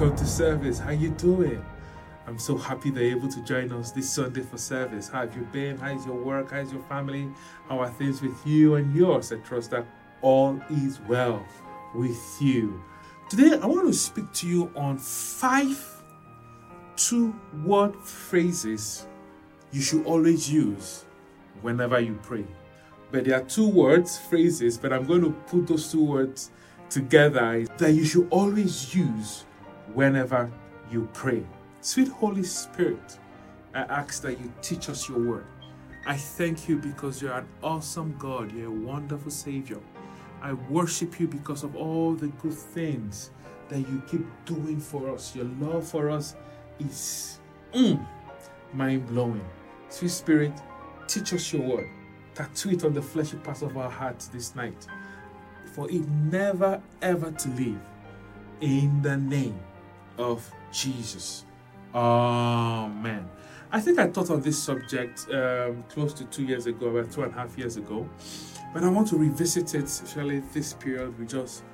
Welcome to service. How you doing? I'm so happy that you're able to join us this Sunday for service. How have you been? How is your work? How is your family? How are things with you and yours? I trust that all is well with you. Today, I want to speak to you on five two word phrases you should always use whenever you pray. But there are two words, phrases, but I'm going to put those two words together that you should always use whenever you pray. Sweet Holy Spirit, I ask that you teach us your word. I thank you because you're an awesome God. You're a wonderful Savior. I worship you because of all the good things that you keep doing for us. Your love for us is mm, mind blowing. Sweet Spirit, teach us your word. Tattoo it on the fleshy parts of our hearts this night. For it never ever to leave. In the name of Jesus. Amen. I think I taught on this subject um, close to two years ago, about two and a half years ago. But I want to revisit it, especially this period we just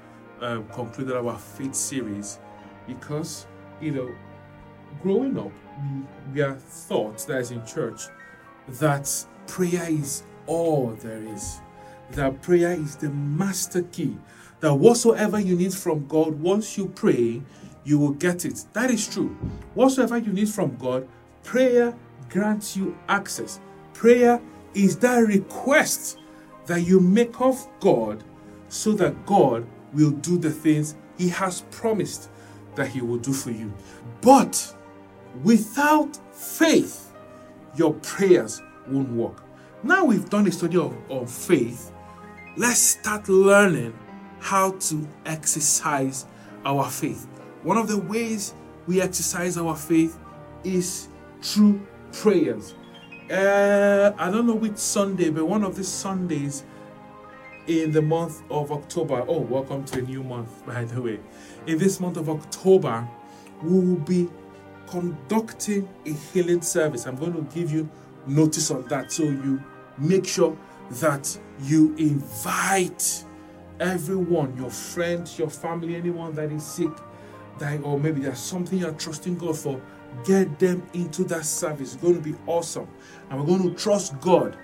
um, concluded our faith series, because, you know, growing up, we, we are taught that as in church that prayer is all there is. That prayer is the master key. That whatsoever you need from God, once you pray, you will get it. That is true. Whatsoever you need from God, prayer grants you access. Prayer is that request that you make of God so that God will do the things He has promised that He will do for you. But without faith, your prayers won't work. Now we've done a study of, of faith, let's start learning how to exercise our faith. One of the ways we exercise our faith is through prayers. Uh, I don't know which Sunday, but one of the Sundays in the month of October. Oh, welcome to a new month, by the way. In this month of October, we will be conducting a healing service. I'm going to give you notice on that so you make sure that you invite everyone, your friends, your family, anyone that is sick that, or maybe there's something you're trusting God for, get them into that service. It's going to be awesome. And we're going to trust God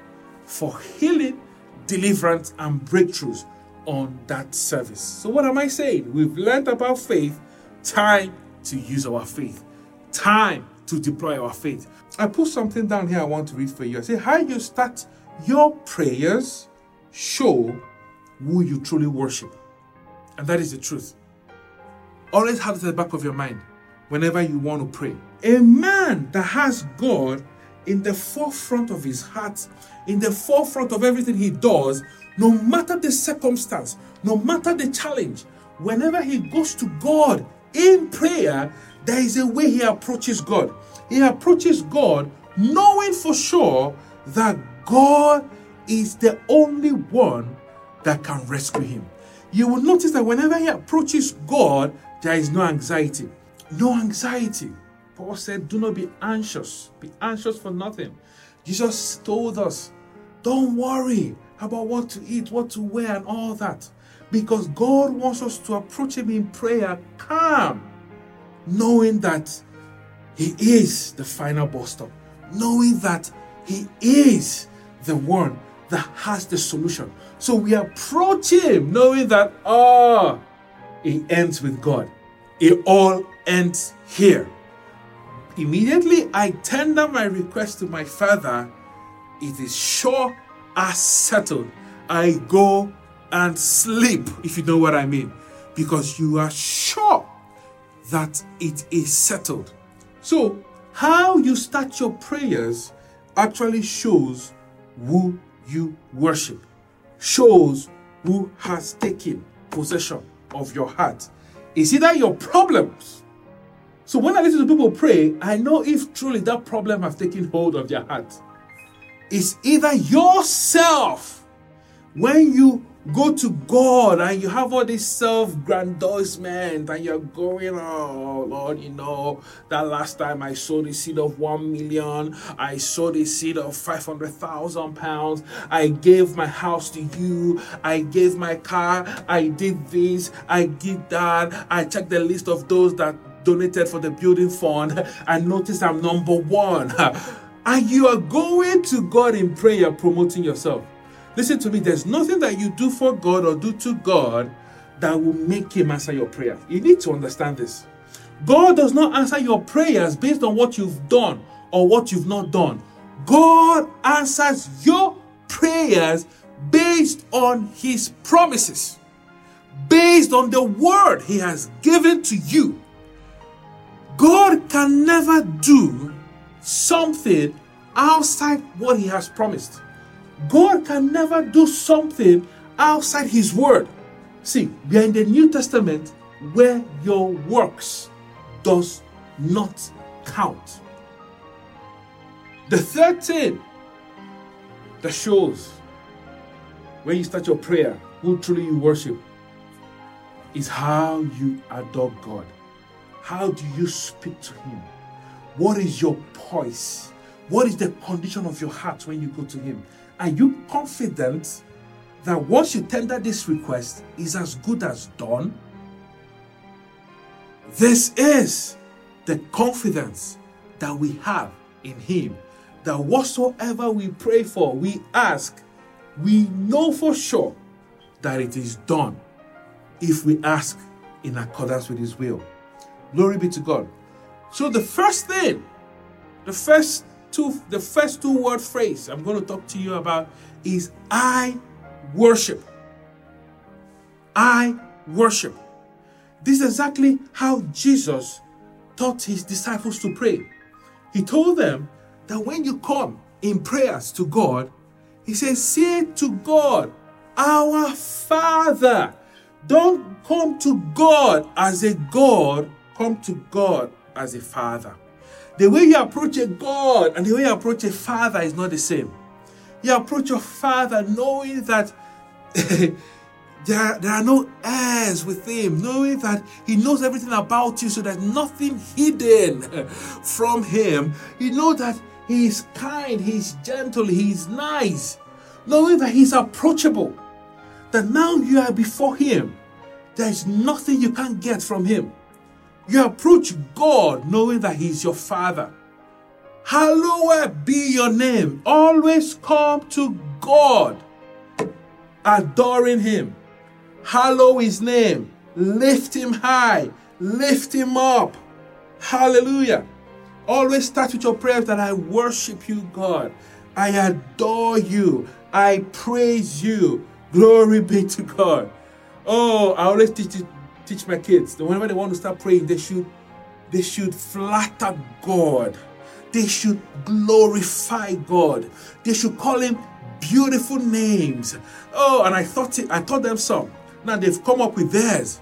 for healing, deliverance, and breakthroughs on that service. So, what am I saying? We've learned about faith, time to use our faith, time to deploy our faith. I put something down here I want to read for you. I say, How you start your prayers show who you truly worship. And that is the truth. Always have it at the back of your mind whenever you want to pray. A man that has God in the forefront of his heart, in the forefront of everything he does, no matter the circumstance, no matter the challenge, whenever he goes to God in prayer, there is a way he approaches God. He approaches God knowing for sure that God is the only one that can rescue him. You will notice that whenever he approaches God, there is no anxiety. No anxiety. Paul said, Do not be anxious. Be anxious for nothing. Jesus told us, Don't worry about what to eat, what to wear, and all that. Because God wants us to approach Him in prayer calm, knowing that He is the final bus stop, knowing that He is the one that has the solution. So we approach Him knowing that, oh, it ends with God. It all ends here. Immediately I tender my request to my Father. It is sure as settled. I go and sleep, if you know what I mean, because you are sure that it is settled. So, how you start your prayers actually shows who you worship, shows who has taken possession of your heart. It's either your problems. So when I listen to people pray, I know if truly that problem has taken hold of their heart. It's either yourself. When you go to God and you have all this self grandizement and you're going, oh Lord, you know, that last time I sowed a seed of one million, I sowed a seed of 500,000 pounds, I gave my house to you, I gave my car, I did this, I did that, I checked the list of those that donated for the building fund. and noticed I'm number one. And you are going to God in prayer, promoting yourself. Listen to me, there's nothing that you do for God or do to God that will make Him answer your prayer. You need to understand this. God does not answer your prayers based on what you've done or what you've not done. God answers your prayers based on His promises, based on the word He has given to you. God can never do something outside what He has promised. God can never do something outside His word. See, we are in the New Testament where your works does not count. The third thing that shows when you start your prayer who truly you worship is how you adore God. How do you speak to Him? What is your poise? What is the condition of your heart when you go to Him? Are you confident that once you tender this request is as good as done? This is the confidence that we have in Him. That whatsoever we pray for, we ask, we know for sure that it is done if we ask in accordance with His will. Glory be to God. So the first thing, the first two, the first two word phrase I'm going to talk to you about is I worship. I worship. This is exactly how Jesus taught his disciples to pray. He told them that when you come in prayers to God, he says, Say to God, Our Father. Don't come to God as a God, come to God as a Father. The way you approach a God and the way you approach a Father is not the same. You approach your Father knowing that there, there are no heirs with him, knowing that he knows everything about you, so there's nothing hidden from him. You know that he is kind, he's gentle, he's nice, knowing that he's approachable. That now you are before him, there's nothing you can't get from him. You approach God knowing that he's your father. Hallowed be your name. Always come to God, adoring him Hallow his name. Lift him high. Lift him up. Hallelujah. Always start with your prayers that I worship you, God. I adore you. I praise you. Glory be to God. Oh, I always teach teach my kids that whenever they want to start praying, they should they should flatter God. They should glorify God. They should call him beautiful names. Oh, and I thought it, I taught them some. Now they've come up with theirs.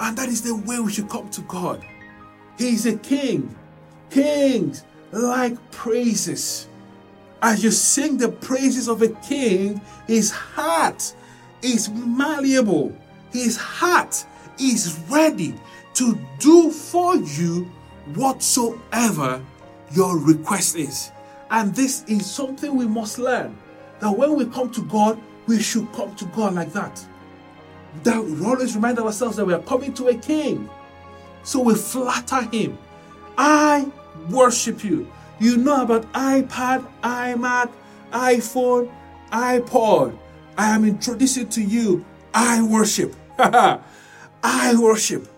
And that is the way we should come to God. He is a king. Kings like praises. As you sing the praises of a king, his heart is malleable. His heart is ready to do for you whatsoever your request is. And this is something we must learn that when we come to God, we should come to God like that that we always remind ourselves that we are coming to a king. So we flatter him. I worship you. You know about iPad, iMac, iPhone, iPod. I am introducing to you. I worship. I worship.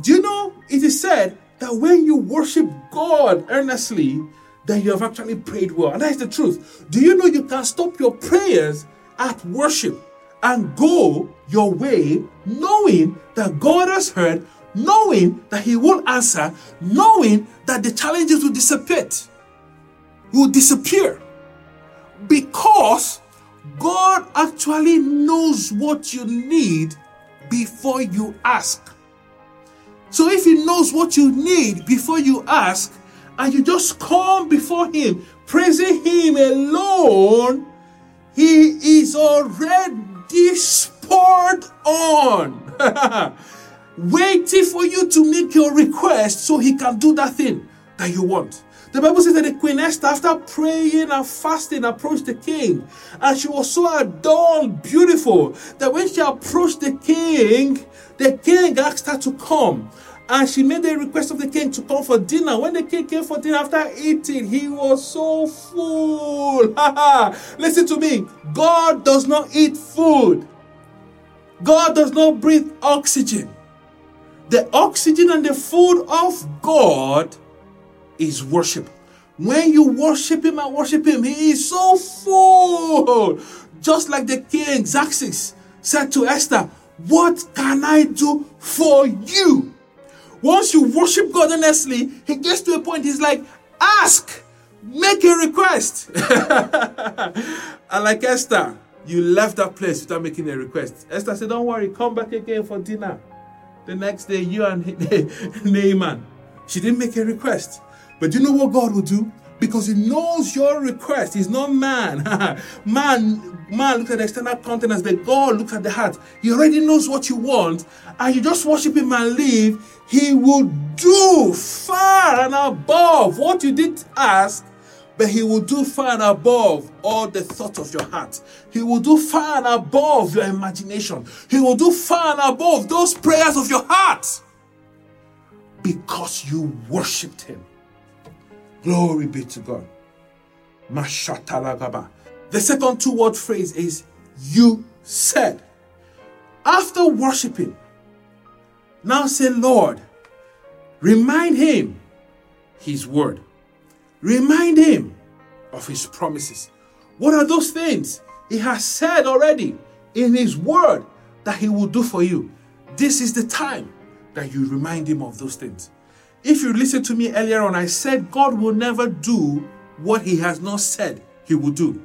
Do you know it is said that when you worship God earnestly, then you have actually prayed well. And that is the truth. Do you know you can stop your prayers at worship? and go your way, knowing that God has heard, knowing that He will answer, knowing that the challenges will dissipate, will disappear. Because God actually knows what you need before you ask. So if He knows what you need before you ask, and you just come before Him, praising Him alone, He is already this poured on, waiting for you to make your request so he can do that thing that you want. The Bible says that the Queen Esther, after praying and fasting, approached the king. And she was so adorned, beautiful, that when she approached the king, the king asked her to come. And she made a request of the king to come for dinner. When the king came for dinner after eating, he was so full. Listen to me. God does not eat food. God does not breathe oxygen. The oxygen and the food of God is worship. When you worship Him and worship Him, He is so full. Just like the king Xerxes said to Esther, What can I do for you? Once you worship God honestly, He gets to a point, He's like, Ask, make a request. and like Esther, you left that place without making a request. Esther said, Don't worry, come back again for dinner. The next day, you and Haman. She didn't make a request. But you know what God will do? Because He knows your request. He's not man. man, man looks at the external countenance, but God looks at the heart. He already knows what you want, and you just worship Him and leave. He will do far and above what you did ask but he will do far and above all the thoughts of your heart. He will do far and above your imagination. He will do far and above those prayers of your heart because you worshipped him. Glory be to God. The second two word phrase is you said. After worshiping, now say, Lord, remind him his word. Remind him of his promises. What are those things he has said already in his word that he will do for you? This is the time that you remind him of those things. If you listen to me earlier on, I said God will never do what he has not said he will do.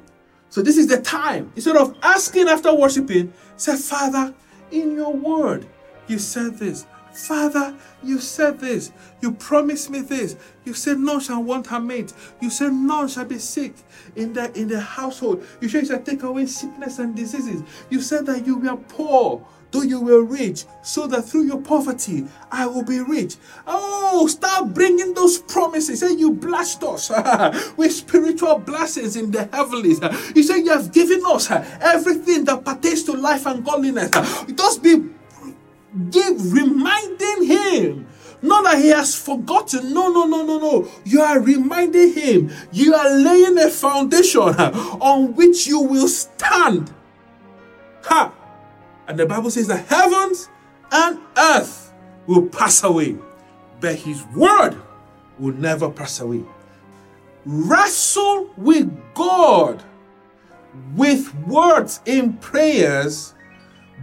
So this is the time. Instead of asking after worshiping, say, Father, in your word, you said this. Father, you said this. You promised me this. You said none shall want her mate. You said none shall be sick in the in the household. You said you shall take away sickness and diseases. You said that you were poor, though you were rich, so that through your poverty I will be rich. Oh, start bringing those promises. Say you blessed us with spiritual blessings in the heavenlies. You say you have given us everything that pertains to life and godliness. Just be give reminding him not that he has forgotten. No, no, no, no, no. You are reminding him. You are laying a foundation on which you will stand. Ha! And the Bible says the heavens and earth will pass away, but his word will never pass away. Wrestle with God with words in prayers.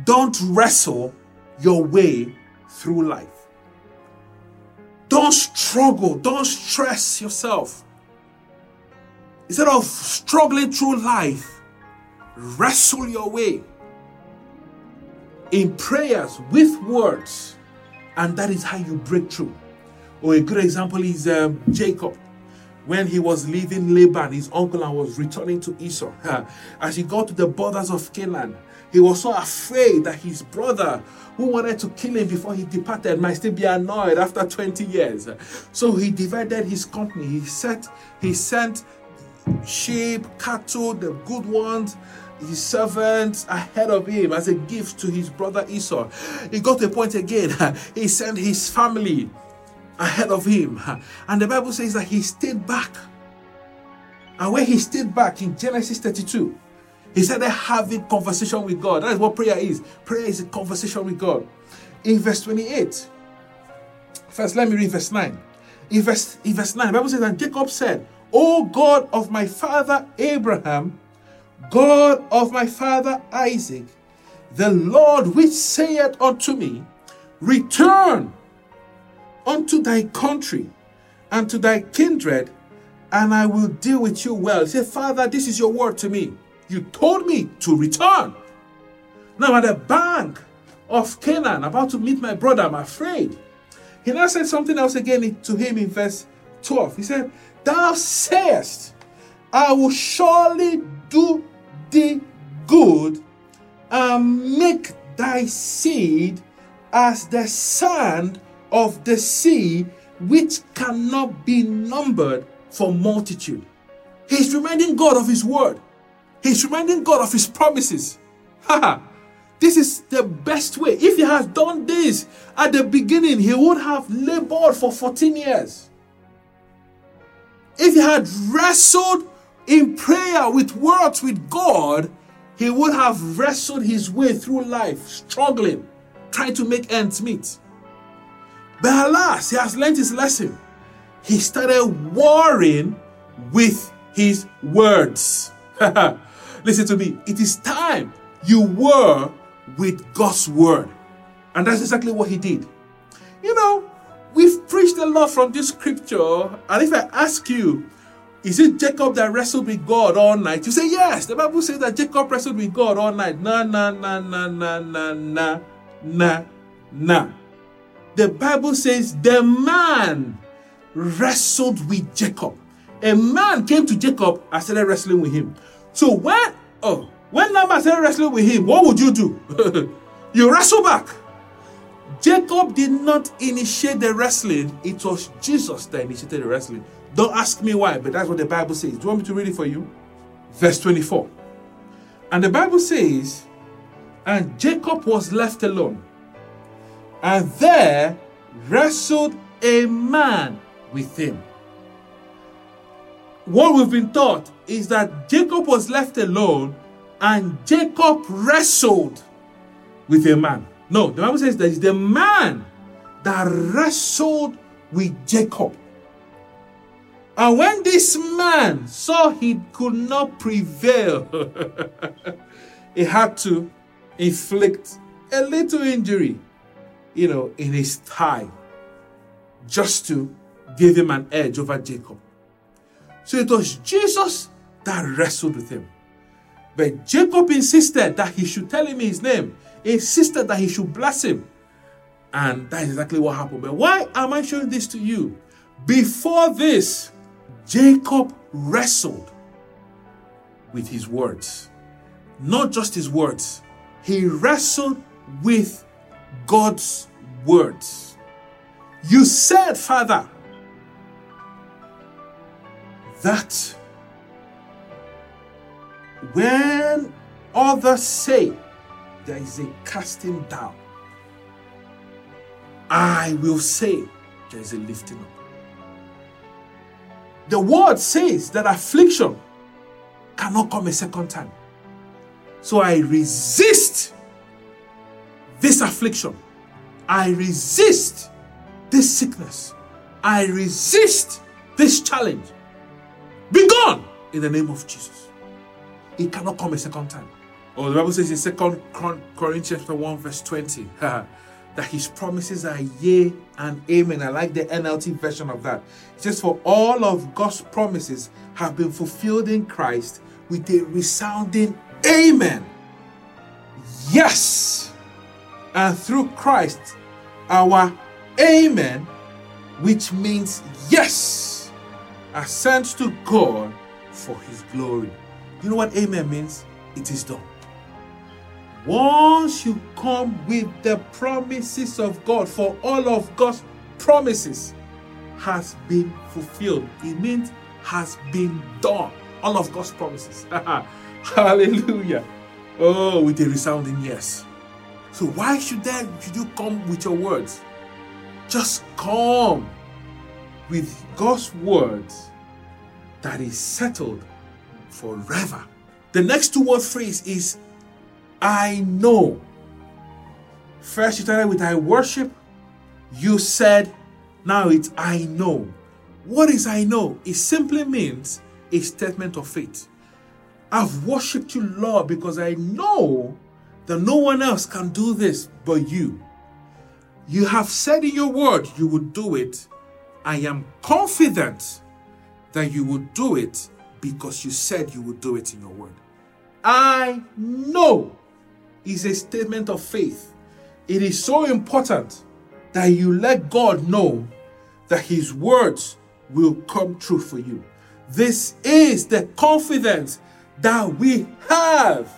Don't wrestle your way through life. Don't struggle, don't stress yourself. Instead of struggling through life, wrestle your way in prayers with words, and that is how you break through. Or oh, a good example is um, Jacob when he was leaving Laban, his uncle, and was returning to Esau. As he got to the borders of Canaan, he was so afraid that his brother, who wanted to kill him before he departed, might still be annoyed after 20 years. So he divided his company. He sent, he sent sheep, cattle, the good ones, his servants ahead of him as a gift to his brother Esau. He got a point again. He sent his family ahead of him. And the Bible says that he stayed back. And when he stayed back in Genesis 32, he started having conversation with God. That is what prayer is. Prayer is a conversation with God. In verse 28, first let me read verse 9. In verse, in verse 9, the Bible says, And Jacob said, O God of my father Abraham, God of my father Isaac, the Lord which saith unto me, Return unto thy country and to thy kindred, and I will deal with you well. Say, Father, this is your word to me. You told me to return. Now at the bank of Canaan, about to meet my brother, I'm afraid. He now said something else again to him in verse 12. He said, Thou sayest, I will surely do thee good and make thy seed as the sand of the sea, which cannot be numbered for multitude. He's reminding God of his word. He's reminding God of his promises. this is the best way. If he has done this at the beginning, he would have labored for 14 years. If he had wrestled in prayer with words with God, he would have wrestled his way through life, struggling, trying to make ends meet. But alas, he has learned his lesson. He started warring with his words. Listen to me. It is time you were with God's word. And that's exactly what he did. You know, we've preached a lot from this scripture. And if I ask you, is it Jacob that wrestled with God all night? You say, yes. The Bible says that Jacob wrestled with God all night. Nah, nah, nah, nah, nah, nah, nah, nah, nah. The Bible says the man wrestled with Jacob. A man came to Jacob and started wrestling with him. So when, oh, when Laban started wrestling with him, what would you do? you wrestle back. Jacob did not initiate the wrestling, it was Jesus that initiated the wrestling. Don't ask me why, but that's what the Bible says. Do you want me to read it for you? Verse 24. And the Bible says, And Jacob was left alone, and there wrestled a man with him. What we've been taught is that Jacob was left alone and Jacob wrestled with a man. No, the Bible says that it's the man that wrestled with Jacob. And when this man saw he could not prevail, he had to inflict a little injury, you know, in his thigh, just to give him an edge over Jacob. So it was Jesus that wrestled with him. But Jacob insisted that he should tell him his name, he insisted that he should bless him. And that is exactly what happened. But why am I showing this to you? Before this, Jacob wrestled with his words. Not just his words, he wrestled with God's words. You said, Father, that when others say there is a casting down, I will say there is a lifting up. The word says that affliction cannot come a second time. So I resist this affliction. I resist this sickness. I resist this challenge. Be gone in the name of Jesus. It cannot come a second time. Oh, the Bible says in Second Corinthians chapter 1, verse 20, that his promises are yea and amen. I like the NLT version of that. It says, For all of God's promises have been fulfilled in Christ with a resounding amen. Yes. And through Christ, our amen, which means yes, ascends to God for his glory. You know what amen means? It is done. Once you come with the promises of God, for all of God's promises has been fulfilled. It means has been done. All of God's promises. Hallelujah. Oh, with a resounding yes. So why should then should you come with your words? Just come with God's words that is settled forever. The next two word phrase is I know. First, you started with I worship. You said, now it's I know. What is I know? It simply means a statement of faith. I've worshipped you, Lord, because I know that no one else can do this but you. You have said in your word you would do it. I am confident that you will do it because you said you would do it in your word. I know is a statement of faith. It is so important that you let God know that His words will come true for you. This is the confidence that we have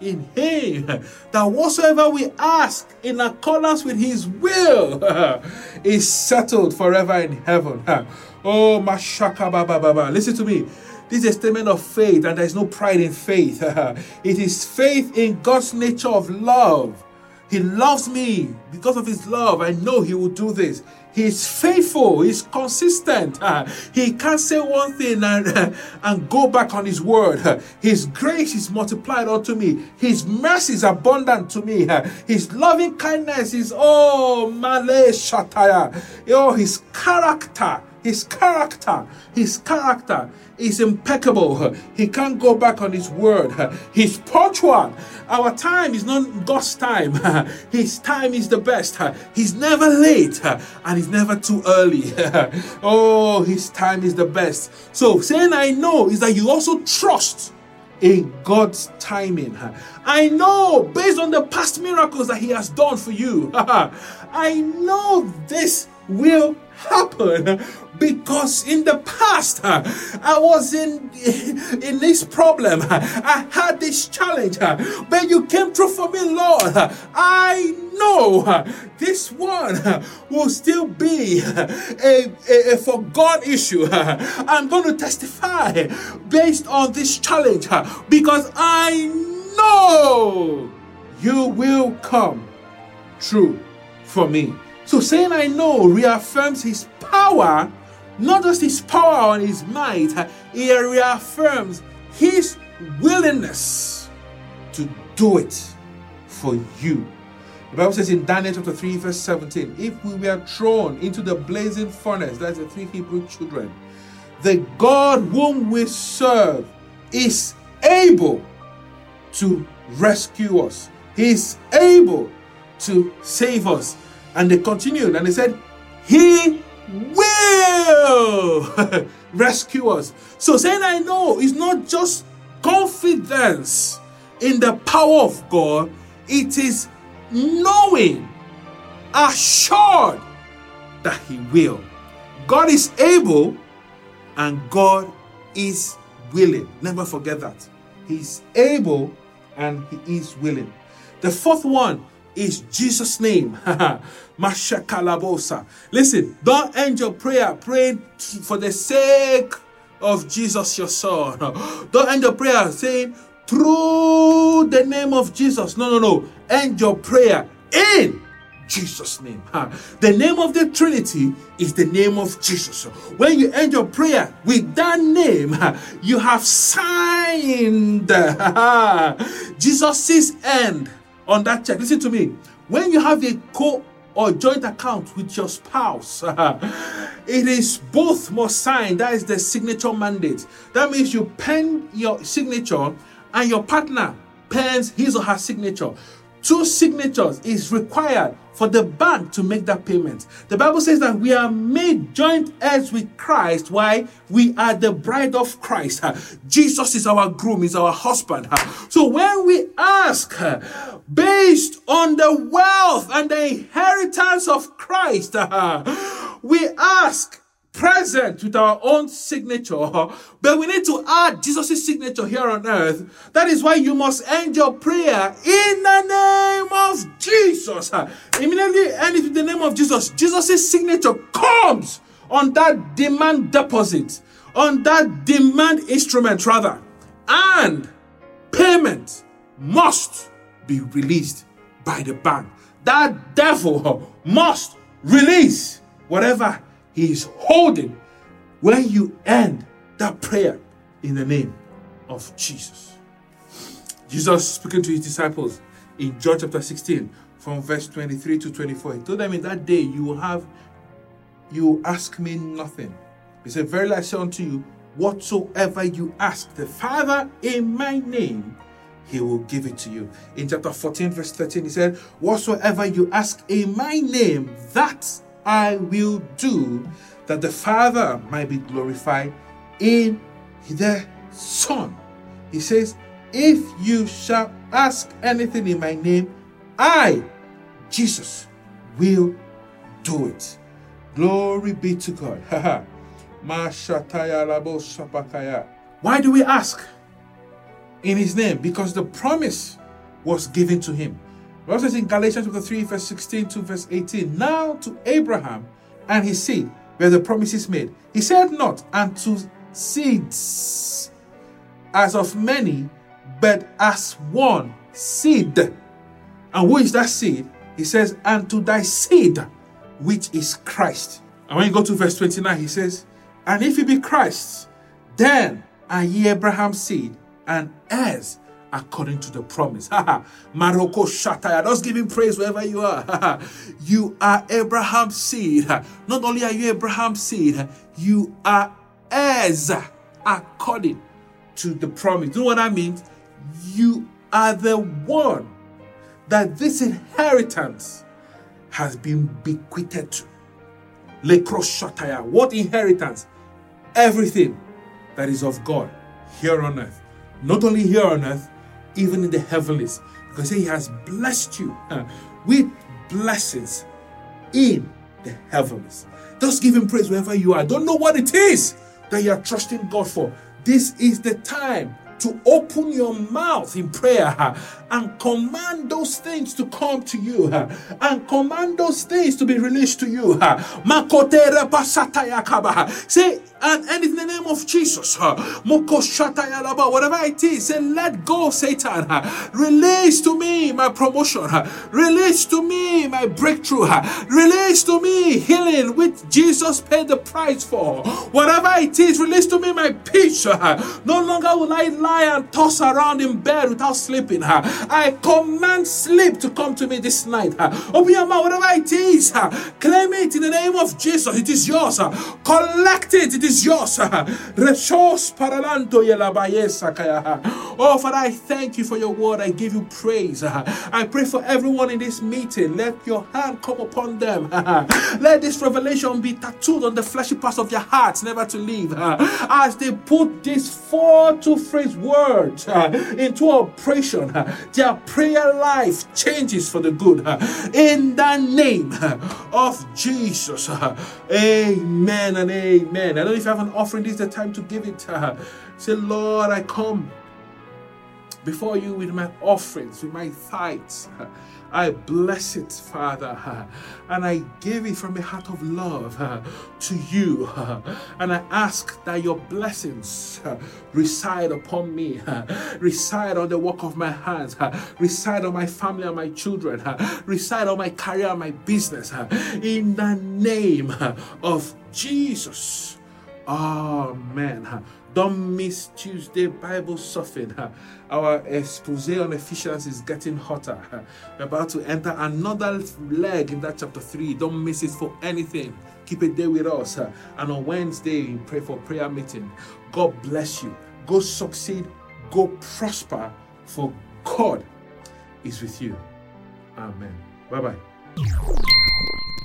in Him, that whatsoever we ask in accordance with His will is settled forever in heaven. Oh, Mashaka Baba Baba. Listen to me. This is a statement of faith, and there is no pride in faith. it is faith in God's nature of love. He loves me because of his love. I know he will do this. He's faithful, he's consistent. He can't say one thing and, and go back on his word. His grace is multiplied unto me, his mercy is abundant to me. his loving kindness is, oh, Malay Shataya. Oh, his character his character, his character is impeccable. He can't go back on his word. He's punctual. Our time is not God's time. His time is the best. He's never late and he's never too early. Oh, his time is the best. So saying I know is that you also trust in God's timing. I know based on the past miracles that He has done for you. I know this will happen because in the past uh, I was in in this problem. I had this challenge, uh, but you came through for me, Lord. I know uh, this one will still be a, a, a for God issue. I'm going to testify based on this challenge because I know you will come true for me. So saying I know reaffirms his power not just his power and his might, he reaffirms his willingness to do it for you. The Bible says in Daniel chapter 3, verse 17, if we were thrown into the blazing furnace, that's the three Hebrew children, the God whom we serve is able to rescue us. He's able to save us. And they continued and they said, He will rescue us. So saying I know is not just confidence in the power of God, it is knowing, assured that He will. God is able and God is willing. Never forget that. He's able and He is willing. The fourth one is Jesus' name. Masha Kalabosa. Listen, don't end your prayer praying for the sake of Jesus, your son. Don't end your prayer saying, through the name of Jesus. No, no, no. End your prayer in Jesus' name. The name of the Trinity is the name of Jesus. When you end your prayer with that name, you have signed Jesus' end on that check. Listen to me. When you have a co or joint account with your spouse, it is both must sign. That is the signature mandate. That means you pen your signature and your partner pens his or her signature. Two signatures is required for the bank to make that payment. The Bible says that we are made joint heirs with Christ. Why? We are the bride of Christ. Jesus is our groom, is our husband. So when we ask based on the wealth and the inheritance of Christ, we ask present with our own signature, but we need to add Jesus' signature here on earth. That is why you must end your prayer in the name of Jesus. Immediately end it in the name of Jesus. Jesus' signature comes on that demand deposit, on that demand instrument, rather, and payment must be released by the bank. That devil must release whatever he is holding when you end that prayer in the name of Jesus. Jesus speaking to his disciples in John chapter 16 from verse 23 to 24. He told them in that day you will have you will ask me nothing. He said, Verily I say unto you, whatsoever you ask the Father in my name, he will give it to you. In chapter 14, verse 13, he said, Whatsoever you ask in my name, that I will do that the Father might be glorified in the Son. He says, If you shall ask anything in my name, I, Jesus, will do it. Glory be to God. Why do we ask in his name? Because the promise was given to him. Says in Galatians chapter 3, verse 16 to verse 18, Now to Abraham and his seed were the promises made. He said not, and to seeds, as of many, but as one seed. And who is that seed? He says, And to thy seed, which is Christ. And when you go to verse 29, he says, And if he be Christ, then are ye Abraham's seed and heirs according to the promise. Maroko Shataya. Just give him praise wherever you are. you are Abraham's seed. Not only are you Abraham's seed, you are heirs according to the promise. You know what I mean? You are the one that this inheritance has been bequeathed to. Lekro What inheritance? Everything that is of God here on earth. Not only here on earth, even in the heavens, because He has blessed you with blessings in the heavens. Just give Him praise wherever you are. Don't know what it is that you are trusting God for. This is the time to open your mouth in prayer and command those things to come to you and command those things to be released to you. Say, and, and in the name of Jesus, whatever it is, say, let go, Satan. Release to me my promotion. Release to me my breakthrough. Release to me healing which Jesus paid the price for. Whatever it is, release to me my peace. No longer will I lie and toss around in bed without sleeping. I command sleep to come to me this night. Open your mouth, whatever it is. Claim it in the name of Jesus. It is yours. Collect it. It is yours. Resource paralanto yelabayesa kaya. Oh, Father, I thank you for your word. I give you praise. I pray for everyone in this meeting. Let your hand come upon them. Let this revelation be tattooed on the fleshy parts of their hearts, never to leave. As they put this four to phrase word into operation, their prayer life changes for the good. In the name of Jesus. Amen and amen. If you have an offering, this is the time to give it. to her. Say, Lord, I come before you with my offerings, with my tithes. I bless it, Father, and I give it from a heart of love to you. And I ask that your blessings reside upon me, reside on the work of my hands, reside on my family and my children, reside on my career and my business. In the name of Jesus. Oh, Amen. Don't miss Tuesday Bible Soften. Our expose on Ephesians is getting hotter. We're about to enter another leg in that chapter 3. Don't miss it for anything. Keep it there with us. And on Wednesday, we pray for prayer meeting. God bless you. Go succeed. Go prosper. For God is with you. Amen. Bye bye.